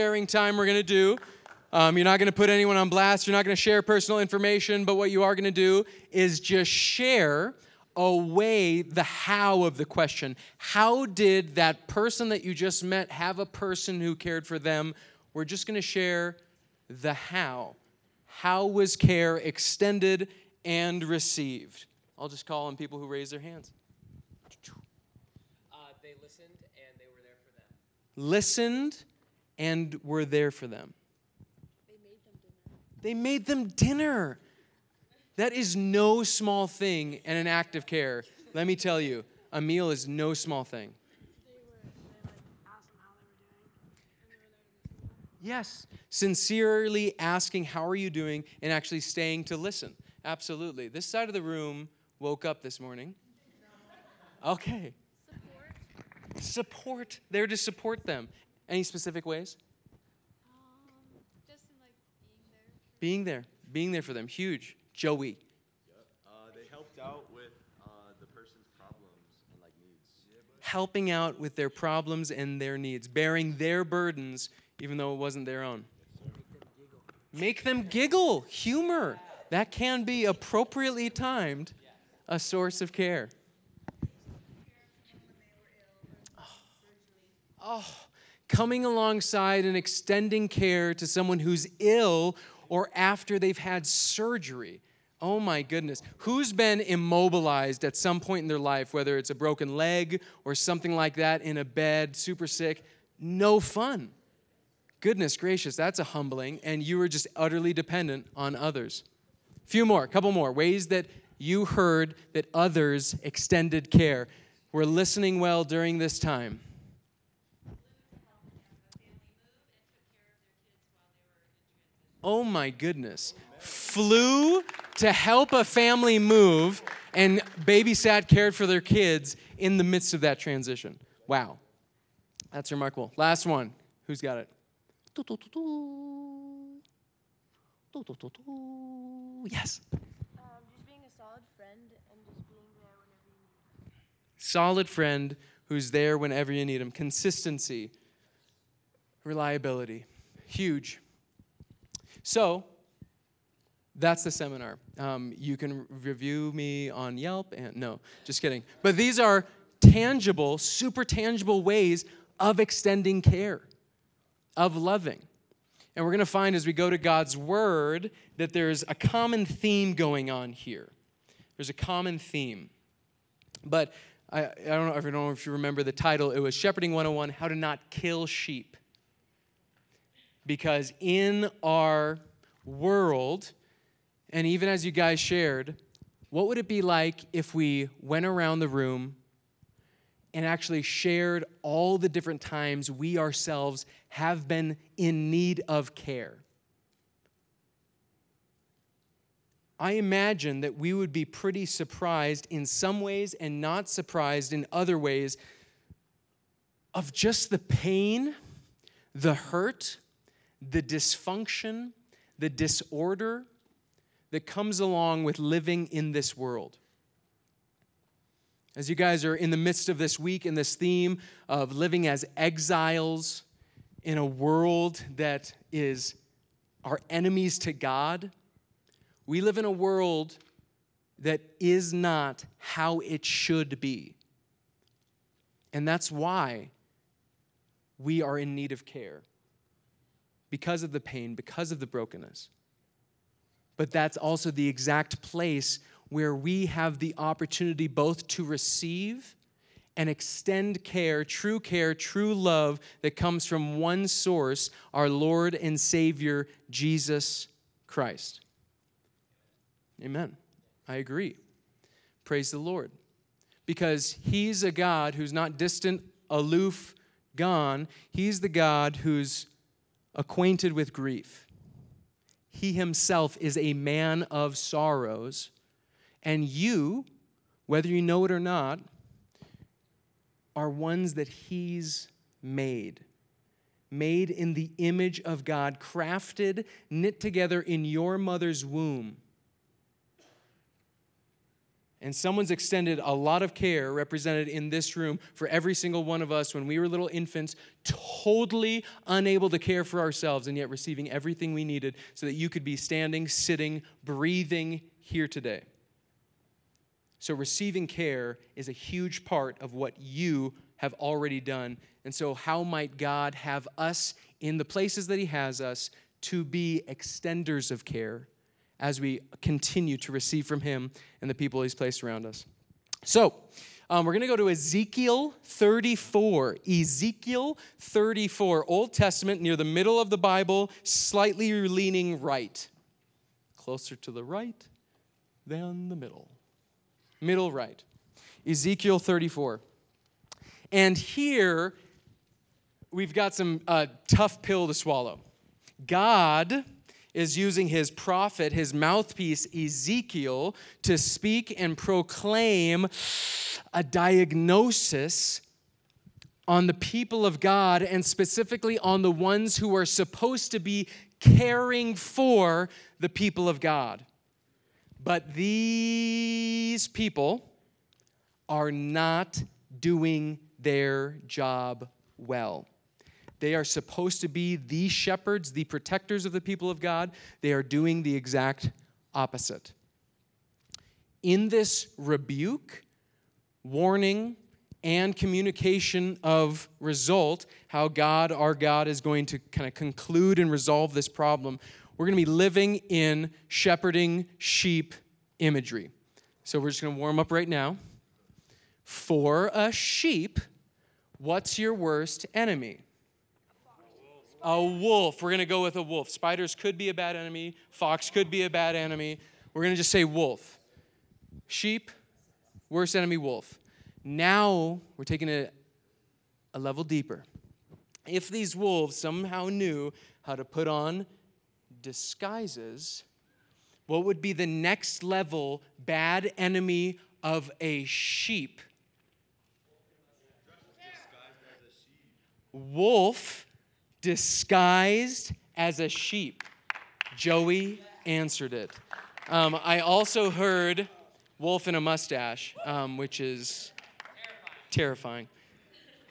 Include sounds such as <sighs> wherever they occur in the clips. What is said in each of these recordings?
sharing time we're going to do. Um, you're not going to put anyone on blast. You're not going to share personal information. But what you are going to do is just share away the how of the question. How did that person that you just met have a person who cared for them? We're just going to share the how. How was care extended and received? I'll just call on people who raise their hands. Uh, they listened and they were there for them. Listened and were there for them. They made them dinner. That is no small thing and an act of care. Let me tell you, a meal is no small thing. Yes, sincerely asking, How are you doing? and actually staying to listen. Absolutely. This side of the room woke up this morning. Okay. Support. Support. There to support them. Any specific ways? Um, just in like being there. Being there. Being there for them. Huge. Joey. Uh, they helped out with uh, the person's problems and like needs. Helping out with their problems and their needs. Bearing their burdens even though it wasn't their own. Make them giggle. Humor. That can be appropriately timed a source of care. Oh, coming alongside and extending care to someone who's ill or after they've had surgery. Oh my goodness. Who's been immobilized at some point in their life, whether it's a broken leg or something like that, in a bed, super sick? No fun. Goodness gracious, that's a humbling, and you were just utterly dependent on others. A few more, a couple more ways that you heard that others extended care. We're listening well during this time. Oh my goodness. Flew to help a family move and babysat, cared for their kids in the midst of that transition. Wow. That's remarkable. Last one. Who's got it? Yes. Um, just being a solid friend and just being there whenever you need. Solid friend who's there whenever you need him. Consistency, reliability. Huge. So, that's the seminar. Um, you can review me on Yelp and no, just kidding. But these are tangible, super tangible ways of extending care, of loving. And we're going to find as we go to God's Word that there's a common theme going on here. There's a common theme. But I, I, don't know, I don't know if you remember the title. It was Shepherding 101 How to Not Kill Sheep. Because in our world, and even as you guys shared, what would it be like if we went around the room and actually shared all the different times we ourselves have been in need of care. I imagine that we would be pretty surprised in some ways and not surprised in other ways of just the pain, the hurt, the dysfunction, the disorder that comes along with living in this world. As you guys are in the midst of this week in this theme of living as exiles in a world that is our enemies to God, we live in a world that is not how it should be. And that's why we are in need of care because of the pain, because of the brokenness. But that's also the exact place where we have the opportunity both to receive and extend care, true care, true love that comes from one source, our Lord and Savior, Jesus Christ. Amen. I agree. Praise the Lord. Because He's a God who's not distant, aloof, gone. He's the God who's acquainted with grief. He Himself is a man of sorrows and you, whether you know it or not, are ones that He's made. Made in the image of God, crafted, knit together in your mother's womb. And someone's extended a lot of care represented in this room for every single one of us when we were little infants, totally unable to care for ourselves, and yet receiving everything we needed so that you could be standing, sitting, breathing here today. So, receiving care is a huge part of what you have already done. And so, how might God have us in the places that He has us to be extenders of care as we continue to receive from Him and the people He's placed around us? So, um, we're going to go to Ezekiel 34. Ezekiel 34, Old Testament, near the middle of the Bible, slightly leaning right. Closer to the right than the middle middle right. Ezekiel 34. And here we've got some uh, tough pill to swallow. God is using his prophet, his mouthpiece, Ezekiel, to speak and proclaim a diagnosis on the people of God and specifically on the ones who are supposed to be caring for the people of God. But these people are not doing their job well. They are supposed to be the shepherds, the protectors of the people of God. They are doing the exact opposite. In this rebuke, warning, and communication of result, how God, our God, is going to kind of conclude and resolve this problem, we're going to be living in shepherding sheep imagery. So we're just going to warm up right now. For a sheep, what's your worst enemy? A wolf. We're going to go with a wolf. Spiders could be a bad enemy, fox could be a bad enemy. We're going to just say wolf. Sheep, worst enemy, wolf. Now we're taking it a level deeper. If these wolves somehow knew how to put on disguises, what would be the next level bad enemy of a sheep? Wolf disguised as a sheep. Joey answered it. Um, I also heard wolf in a mustache, um, which is terrifying.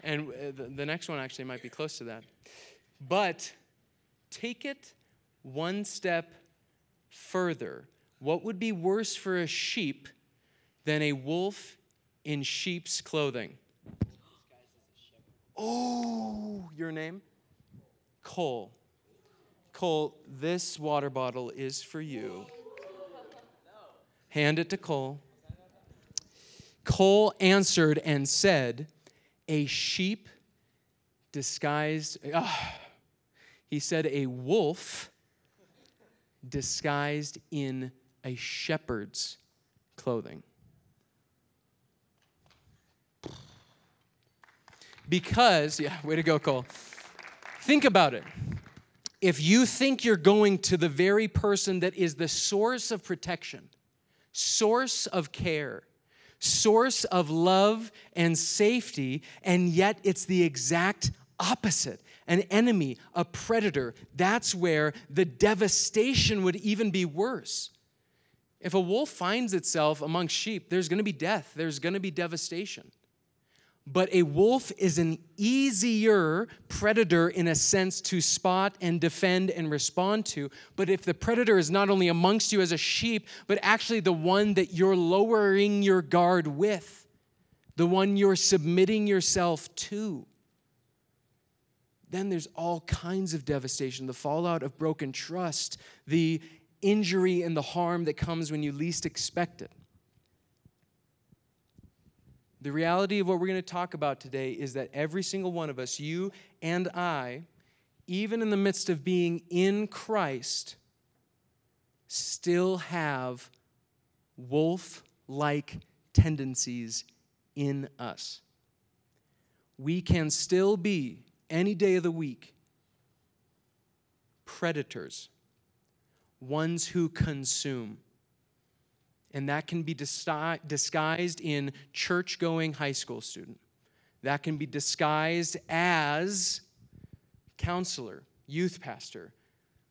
And uh, the, the next one actually might be close to that. But take it one step further. What would be worse for a sheep than a wolf in sheep's clothing? Oh, your name? Cole. Cole, this water bottle is for you. Hand it to Cole. Cole answered and said, A sheep disguised. Ah, he said, A wolf disguised in a shepherd's clothing. Because, yeah, way to go, Cole. Think about it. If you think you're going to the very person that is the source of protection, source of care, source of love and safety, and yet it's the exact opposite an enemy, a predator, that's where the devastation would even be worse. If a wolf finds itself among sheep, there's going to be death, there's going to be devastation. But a wolf is an easier predator in a sense to spot and defend and respond to. But if the predator is not only amongst you as a sheep, but actually the one that you're lowering your guard with, the one you're submitting yourself to, then there's all kinds of devastation the fallout of broken trust, the injury and the harm that comes when you least expect it. The reality of what we're going to talk about today is that every single one of us, you and I, even in the midst of being in Christ, still have wolf like tendencies in us. We can still be any day of the week predators, ones who consume. And that can be disguised in church going high school student. That can be disguised as counselor, youth pastor,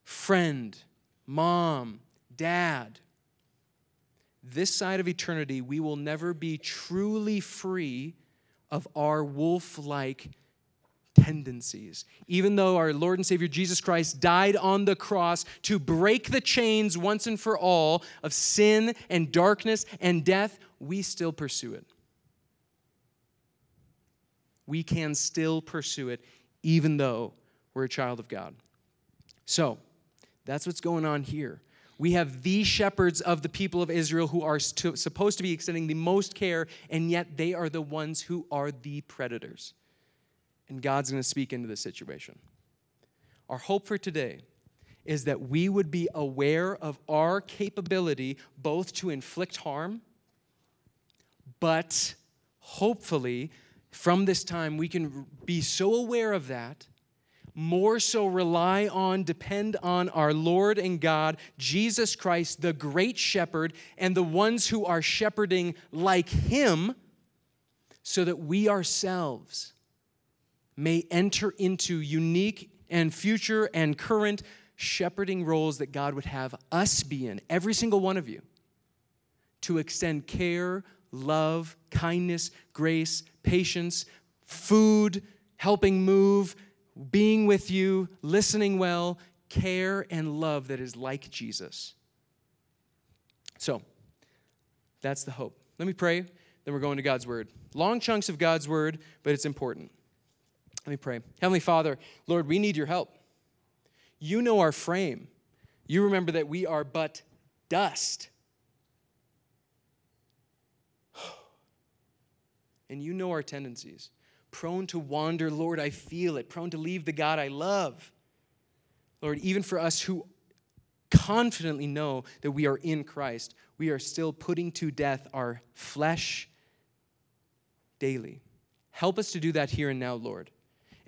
friend, mom, dad. this side of eternity, we will never be truly free of our wolf like tendencies. Even though our Lord and Savior Jesus Christ died on the cross to break the chains once and for all of sin and darkness and death, we still pursue it. We can still pursue it even though we're a child of God. So, that's what's going on here. We have the shepherds of the people of Israel who are supposed to be extending the most care, and yet they are the ones who are the predators. And God's going to speak into this situation. Our hope for today is that we would be aware of our capability both to inflict harm, but hopefully from this time we can be so aware of that more so rely on, depend on our Lord and God, Jesus Christ, the great shepherd, and the ones who are shepherding like him, so that we ourselves may enter into unique and future and current shepherding roles that God would have us be in, every single one of you, to extend care, love, kindness, grace, patience, food, helping move, being with you, listening well, care and love that is like Jesus. So, that's the hope. Let me pray, then we're going to God's Word. Long chunks of God's Word, but it's important. Let me pray. Heavenly Father, Lord, we need your help. You know our frame. You remember that we are but dust. <sighs> And you know our tendencies prone to wander. Lord, I feel it, prone to leave the God I love. Lord, even for us who confidently know that we are in Christ, we are still putting to death our flesh daily. Help us to do that here and now, Lord.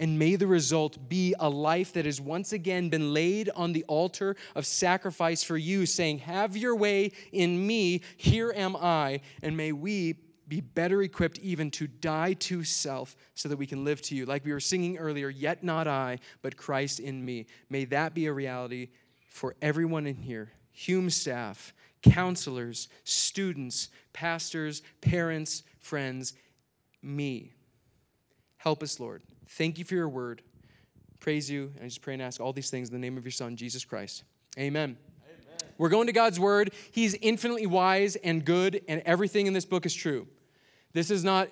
And may the result be a life that has once again been laid on the altar of sacrifice for you, saying, Have your way in me, here am I. And may we be better equipped even to die to self so that we can live to you. Like we were singing earlier, yet not I, but Christ in me. May that be a reality for everyone in here Hume staff, counselors, students, pastors, parents, friends, me. Help us, Lord. Thank you for your word. Praise you. And I just pray and ask all these things in the name of your Son, Jesus Christ. Amen. We're going to God's word. He's infinitely wise and good, and everything in this book is true. This is not,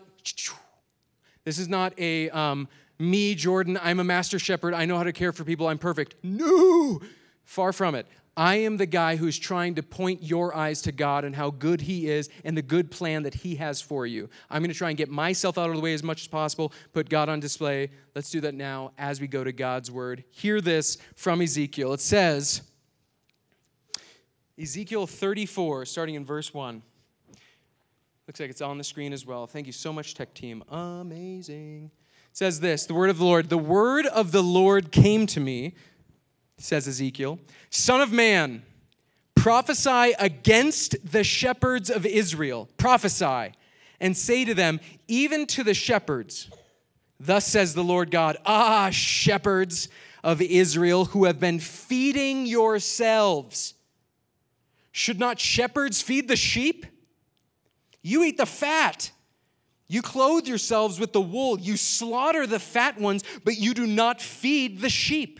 this is not a um, me, Jordan, I'm a master shepherd, I know how to care for people, I'm perfect. No, far from it. I am the guy who's trying to point your eyes to God and how good He is and the good plan that He has for you. I'm going to try and get myself out of the way as much as possible, put God on display. Let's do that now as we go to God's Word. Hear this from Ezekiel. It says, Ezekiel 34, starting in verse 1. Looks like it's on the screen as well. Thank you so much, tech team. Amazing. It says this The word of the Lord. The word of the Lord came to me, says Ezekiel, Son of man, prophesy against the shepherds of Israel. Prophesy and say to them, even to the shepherds, Thus says the Lord God, Ah, shepherds of Israel who have been feeding yourselves. Should not shepherds feed the sheep? You eat the fat. You clothe yourselves with the wool. You slaughter the fat ones, but you do not feed the sheep.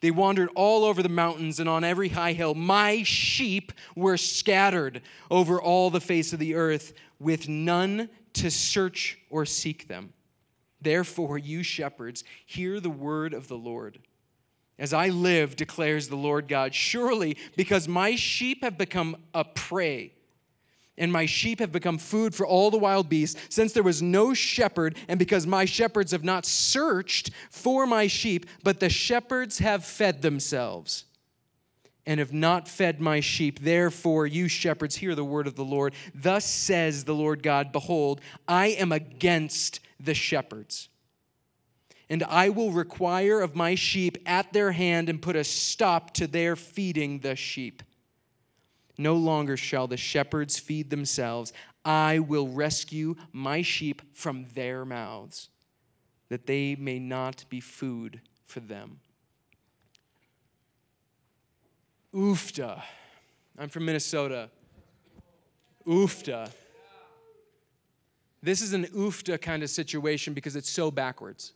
They wandered all over the mountains and on every high hill. My sheep were scattered over all the face of the earth, with none to search or seek them. Therefore, you shepherds, hear the word of the Lord. As I live, declares the Lord God, surely because my sheep have become a prey and my sheep have become food for all the wild beasts, since there was no shepherd, and because my shepherds have not searched for my sheep, but the shepherds have fed themselves. and have not fed my sheep. Therefore, you shepherds, hear the word of the Lord. Thus says the Lord God Behold, I am against the shepherds, and I will require of my sheep at their hand and put a stop to their feeding the sheep. No longer shall the shepherds feed themselves. I will rescue my sheep from their mouths, that they may not be food for them. Oofta. I'm from Minnesota. Oofta. This is an oofta kind of situation because it's so backwards.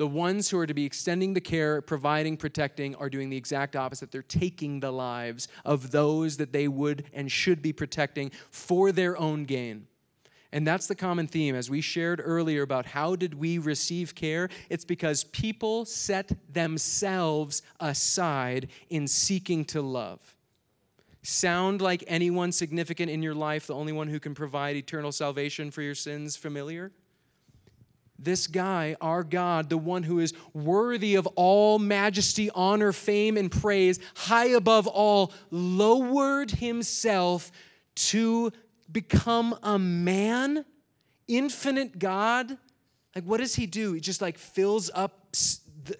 The ones who are to be extending the care, providing, protecting are doing the exact opposite. They're taking the lives of those that they would and should be protecting for their own gain. And that's the common theme as we shared earlier about how did we receive care? It's because people set themselves aside in seeking to love. Sound like anyone significant in your life, the only one who can provide eternal salvation for your sins familiar? This guy, our God, the one who is worthy of all majesty, honor, fame, and praise, high above all, lowered himself to become a man, infinite God. Like, what does he do? He just like fills up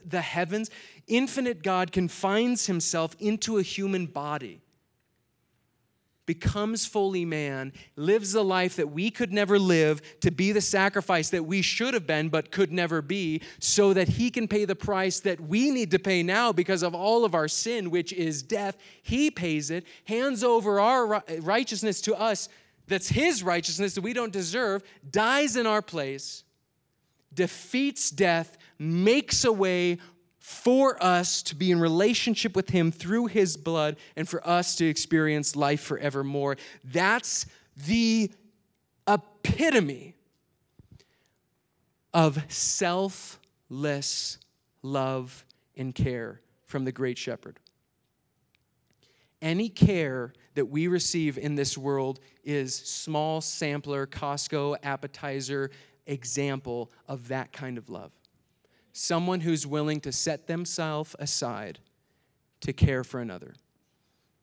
the heavens. Infinite God confines himself into a human body, becomes fully man, lives the life that we could never live to be the sacrifice that we should have been but could never be, so that he can pay the price that we need to pay now because of all of our sin, which is death. He pays it, hands over our righteousness to us that's his righteousness that we don't deserve, dies in our place, defeats death, makes a way for us to be in relationship with him through his blood and for us to experience life forevermore. That's the epitome of selfless love and care from the great shepherd. Any care that we receive in this world is small sampler, Costco appetizer example of that kind of love. Someone who's willing to set themselves aside to care for another.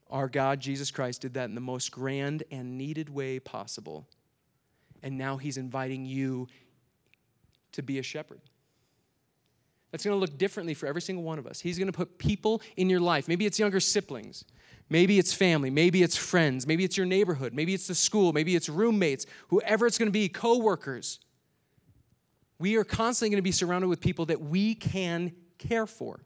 Our God, Jesus Christ, did that in the most grand and needed way possible. And now he's inviting you to be a shepherd. That's going to look differently for every single one of us. He's going to put people in your life. Maybe it's younger siblings. Maybe it's family, maybe it's friends, maybe it's your neighborhood, maybe it's the school, maybe it's roommates, whoever it's going to be, coworkers. We are constantly going to be surrounded with people that we can care for.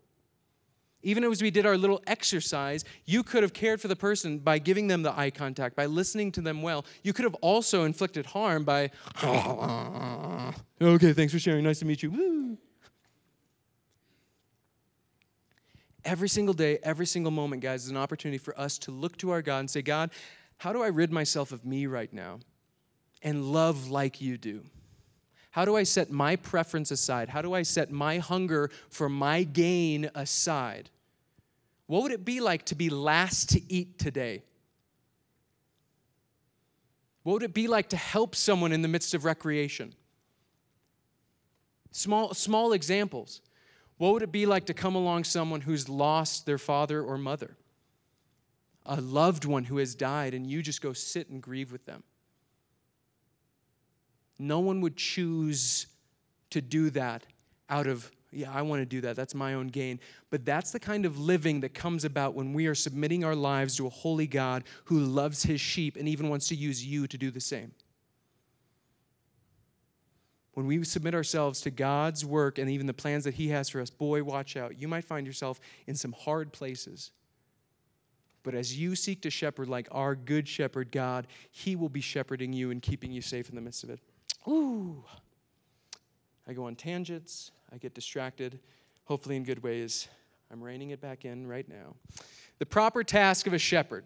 Even as we did our little exercise, you could have cared for the person by giving them the eye contact, by listening to them well. You could have also inflicted harm by, okay, thanks for sharing. Nice to meet you. Woo. Every single day, every single moment, guys, is an opportunity for us to look to our God and say, God, how do I rid myself of me right now and love like you do? How do I set my preference aside? How do I set my hunger for my gain aside? What would it be like to be last to eat today? What would it be like to help someone in the midst of recreation? Small, small examples. What would it be like to come along someone who's lost their father or mother? A loved one who has died, and you just go sit and grieve with them. No one would choose to do that out of, yeah, I want to do that. That's my own gain. But that's the kind of living that comes about when we are submitting our lives to a holy God who loves his sheep and even wants to use you to do the same when we submit ourselves to God's work and even the plans that He has for us, boy, watch out. You might find yourself in some hard places. But as you seek to shepherd like our good shepherd God, He will be shepherding you and keeping you safe in the midst of it. Ooh. I go on tangents, I get distracted, hopefully in good ways. I'm reining it back in right now. The proper task of a shepherd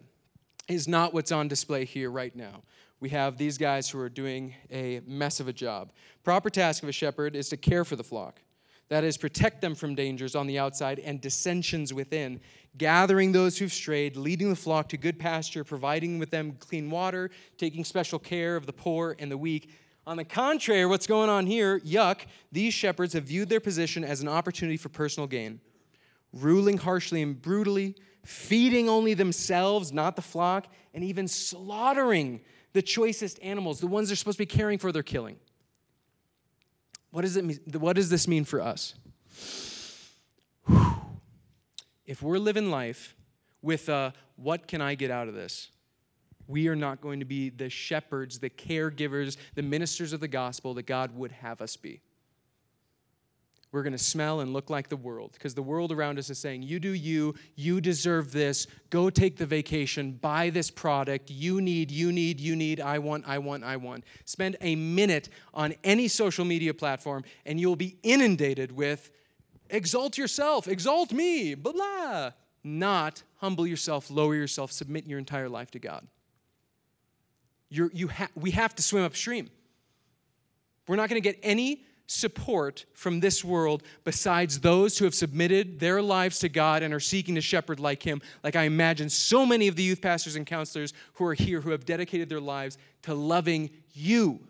is not what's on display here right now we have these guys who are doing a mess of a job. Proper task of a shepherd is to care for the flock. That is, protect them from dangers on the outside and dissensions within, gathering those who've strayed, leading the flock to good pasture, providing with them clean water, taking special care of the poor and the weak. On the contrary, what's going on here, yuck, these shepherds have viewed their position as an opportunity for personal gain, ruling harshly and brutally, feeding only themselves, not the flock, and even slaughtering the choicest animals, the ones they're supposed to be caring for, they're killing. What does, it mean, what does this mean for us? If we're living life with a, what can I get out of this? We are not going to be the shepherds, the caregivers, the ministers of the gospel that God would have us be. We're going to smell and look like the world because the world around us is saying, You do you, you deserve this, go take the vacation, buy this product, you need, you need, you need, I want, I want, I want. Spend a minute on any social media platform and you'll be inundated with, Exalt yourself, exalt me, blah, blah. Not humble yourself, lower yourself, submit your entire life to God. You're, you ha- we have to swim upstream. We're not going to get any support from this world besides those who have submitted their lives to God and are seeking to shepherd like Him. Like I imagine so many of the youth pastors and counselors who are here who have dedicated their lives to loving you.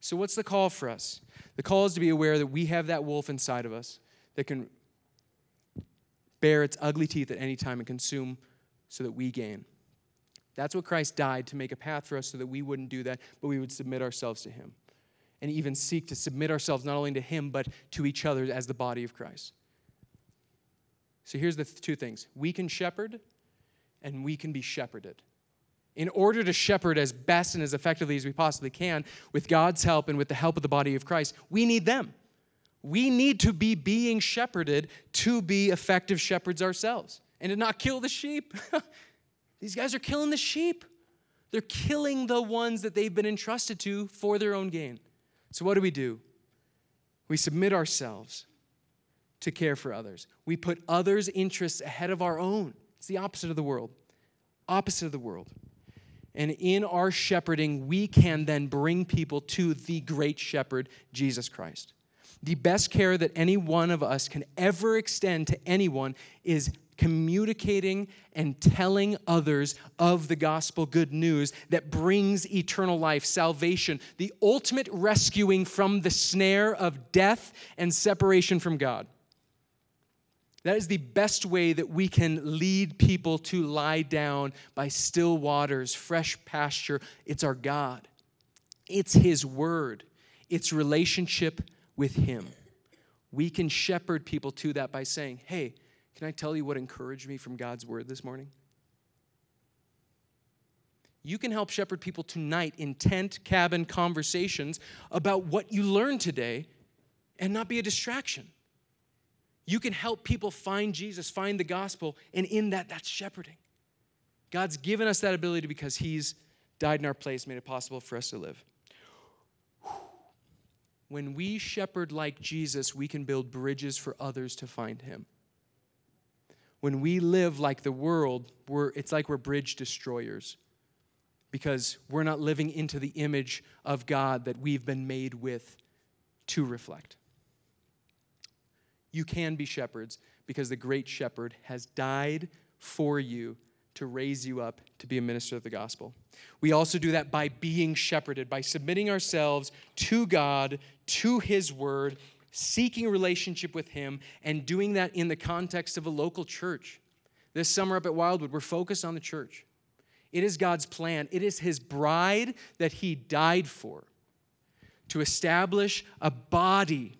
So, what's the call for us? The call is to be aware that we have that wolf inside of us that can bare its ugly teeth at any time and consume so that we gain. That's what Christ died to make a path for us so that we wouldn't do that, but we would submit ourselves to Him. And even seek to submit ourselves not only to Him, but to each other as the body of Christ. So here's the th- two things we can shepherd, and we can be shepherded. In order to shepherd as best and as effectively as we possibly can, with God's help and with the help of the body of Christ, we need them. We need to be being shepherded to be effective shepherds ourselves and to not kill the sheep. <laughs> These guys are killing the sheep. They're killing the ones that they've been entrusted to for their own gain. So, what do we do? We submit ourselves to care for others. We put others' interests ahead of our own. It's the opposite of the world. Opposite of the world. And in our shepherding, we can then bring people to the great shepherd, Jesus Christ. The best care that any one of us can ever extend to anyone is communicating and telling others of the gospel good news that brings eternal life, salvation, the ultimate rescuing from the snare of death and separation from God. That is the best way that we can lead people to lie down by still waters, fresh pasture. It's our God, it's His Word, it's relationship with Him. We can shepherd people to that by saying, hey, can I tell you what encouraged me from God's word this morning? You can help shepherd people tonight in tent cabin conversations about what you learned today and not be a distraction. You can help people find Jesus, find the gospel, and in that, that's shepherding. God's given us that ability because He's died in our place, made it possible for us to live. When we shepherd like Jesus, we can build bridges for others to find Him when we live like the world, we're, it's like we're bridge destroyers because we're not living into the image of God that we've been made with to reflect. You can be shepherds because the great shepherd has died for you to raise you up to be a minister of the gospel. We also do that by being shepherded, by submitting ourselves to God, to His word, seeking relationship with Him, and doing that in the context of a local church. This summer up at Wildwood, we're focused on the church. It is God's plan, it is His bride that He died for to establish a body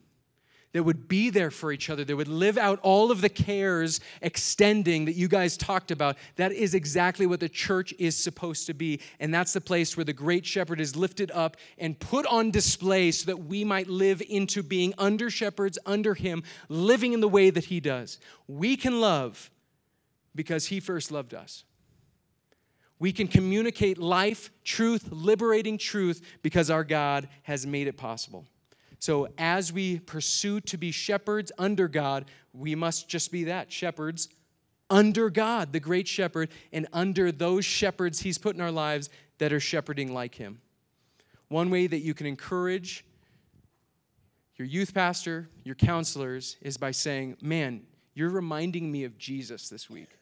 that would be there for each other, that would live out all of the cares extending that you guys talked about. That is exactly what the church is supposed to be. And that's the place where the great shepherd is lifted up and put on display so that we might live into being under shepherds, under him, living in the way that he does. We can love because he first loved us. We can communicate life, truth, liberating truth because our God has made it possible. So, as we pursue to be shepherds under God, we must just be that shepherds under God, the great shepherd, and under those shepherds he's put in our lives that are shepherding like him. One way that you can encourage your youth pastor, your counselors, is by saying, Man, you're reminding me of Jesus this week.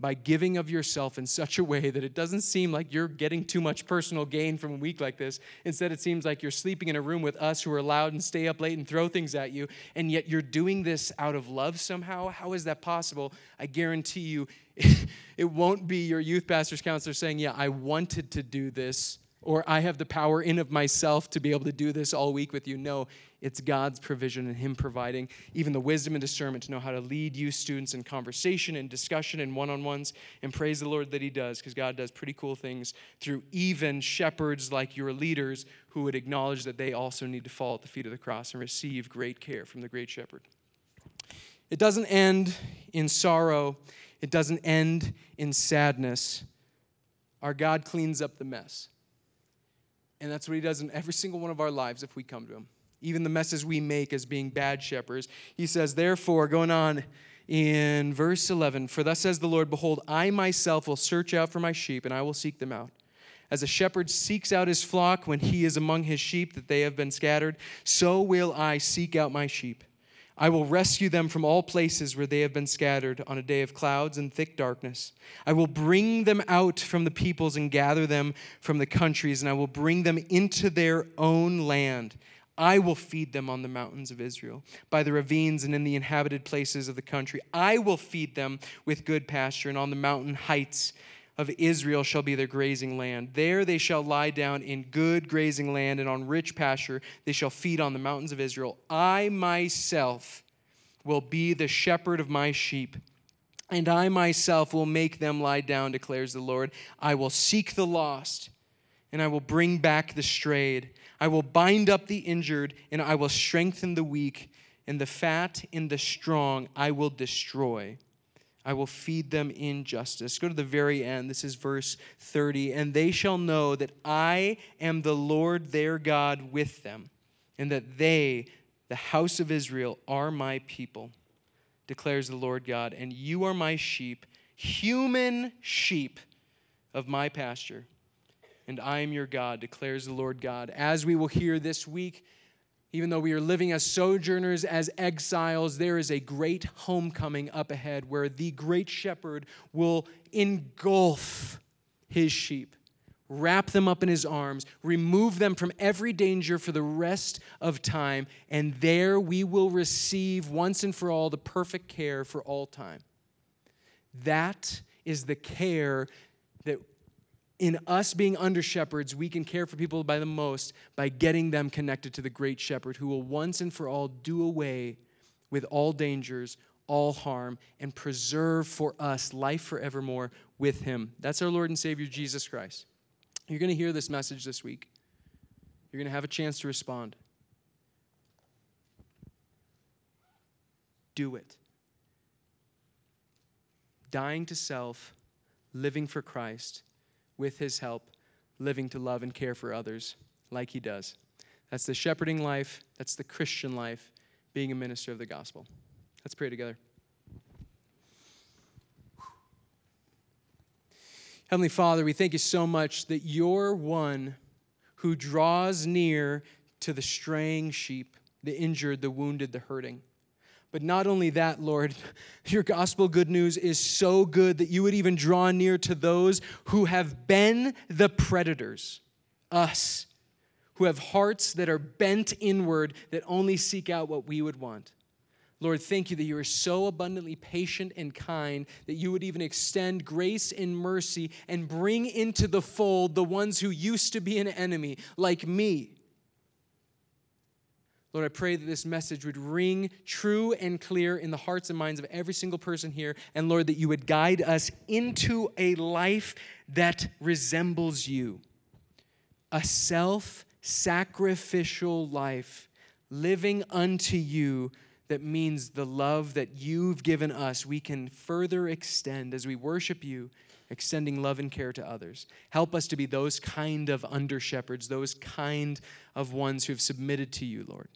By giving of yourself in such a way that it doesn't seem like you're getting too much personal gain from a week like this. Instead, it seems like you're sleeping in a room with us who are loud and stay up late and throw things at you, and yet you're doing this out of love somehow. How is that possible? I guarantee you, <laughs> it won't be your youth pastor's counselor saying, Yeah, I wanted to do this or I have the power in of myself to be able to do this all week with you. No, it's God's provision and Him providing even the wisdom and discernment to know how to lead you students in conversation and discussion and one on ones. And praise the Lord that He does, because God does pretty cool things through even shepherds like your leaders who would acknowledge that they also need to fall at the feet of the cross and receive great care from the great shepherd. It doesn't end in sorrow, it doesn't end in sadness. Our God cleans up the mess. And that's what he does in every single one of our lives if we come to him. Even the messes we make as being bad shepherds. He says, Therefore, going on in verse 11, For thus says the Lord, Behold, I myself will search out for my sheep, and I will seek them out. As a shepherd seeks out his flock when he is among his sheep that they have been scattered, so will I seek out my sheep. I will rescue them from all places where they have been scattered on a day of clouds and thick darkness. I will bring them out from the peoples and gather them from the countries, and I will bring them into their own land. I will feed them on the mountains of Israel, by the ravines and in the inhabited places of the country. I will feed them with good pasture, and on the mountain heights of Israel shall be their grazing land. There they shall lie down in good grazing land, and on rich pasture they shall feed on the mountains of Israel. I myself will be the shepherd of my sheep, and I myself will make them lie down, declares the Lord. I will seek the lost, and I will bring back the strayed. I will bind up the injured, and I will strengthen the weak, and the fat and the strong I will destroy I will feed them in justice. Go to the very end. This is verse 30. And they shall know that I am the Lord their God with them, and that they, the house of Israel, are my people, declares the Lord God. And you are my sheep, human sheep of my pasture. And I am your God, declares the Lord God. As we will hear this week, even though we are living as sojourners, as exiles, there is a great homecoming up ahead where the great shepherd will engulf his sheep, wrap them up in his arms, remove them from every danger for the rest of time, and there we will receive once and for all the perfect care for all time. That is the care that in us being under shepherds, we can care for people by the most by getting them connected to the great shepherd who will once and for all do away with all dangers, all harm, and preserve for us life forevermore with him. That's our Lord and Savior Jesus Christ. You're going to hear this message this week. You're going to have a chance to respond. Do it. Dying to self, living for Christ with his help, living to love and care for others like he does. That's the shepherding life, that's the Christian life, being a minister of the gospel. Let's pray together. Heavenly Father, we thank you so much that you're one who draws near to the straying sheep, the injured, the wounded, the hurting. But not only that, Lord, <laughs> your gospel good news is so good that you would even draw near to those who have been the predators, us, who have hearts that are bent inward that only seek out what we would want. Lord, thank you that you are so abundantly patient and kind that you would even extend grace and mercy and bring into the fold the ones who used to be an enemy, like me. Lord, I pray that this message would ring true and clear in the hearts and minds of every single person here. And Lord, that you would guide us into a life that resembles you a self sacrificial life, living unto you. That means the love that you've given us, we can further extend as we worship you, extending love and care to others. Help us to be those kind of under shepherds, those kind of ones who have submitted to you, Lord.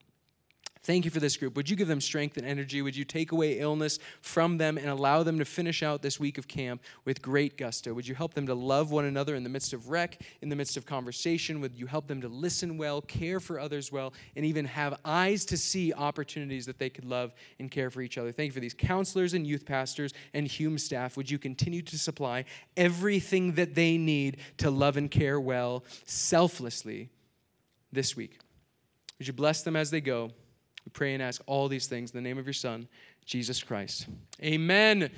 Thank you for this group. Would you give them strength and energy? Would you take away illness from them and allow them to finish out this week of camp with great gusto? Would you help them to love one another in the midst of rec, in the midst of conversation? Would you help them to listen well, care for others well, and even have eyes to see opportunities that they could love and care for each other? Thank you for these counselors and youth pastors and Hume staff. Would you continue to supply everything that they need to love and care well selflessly this week? Would you bless them as they go? We pray and ask all these things in the name of your Son, Jesus Christ. Amen.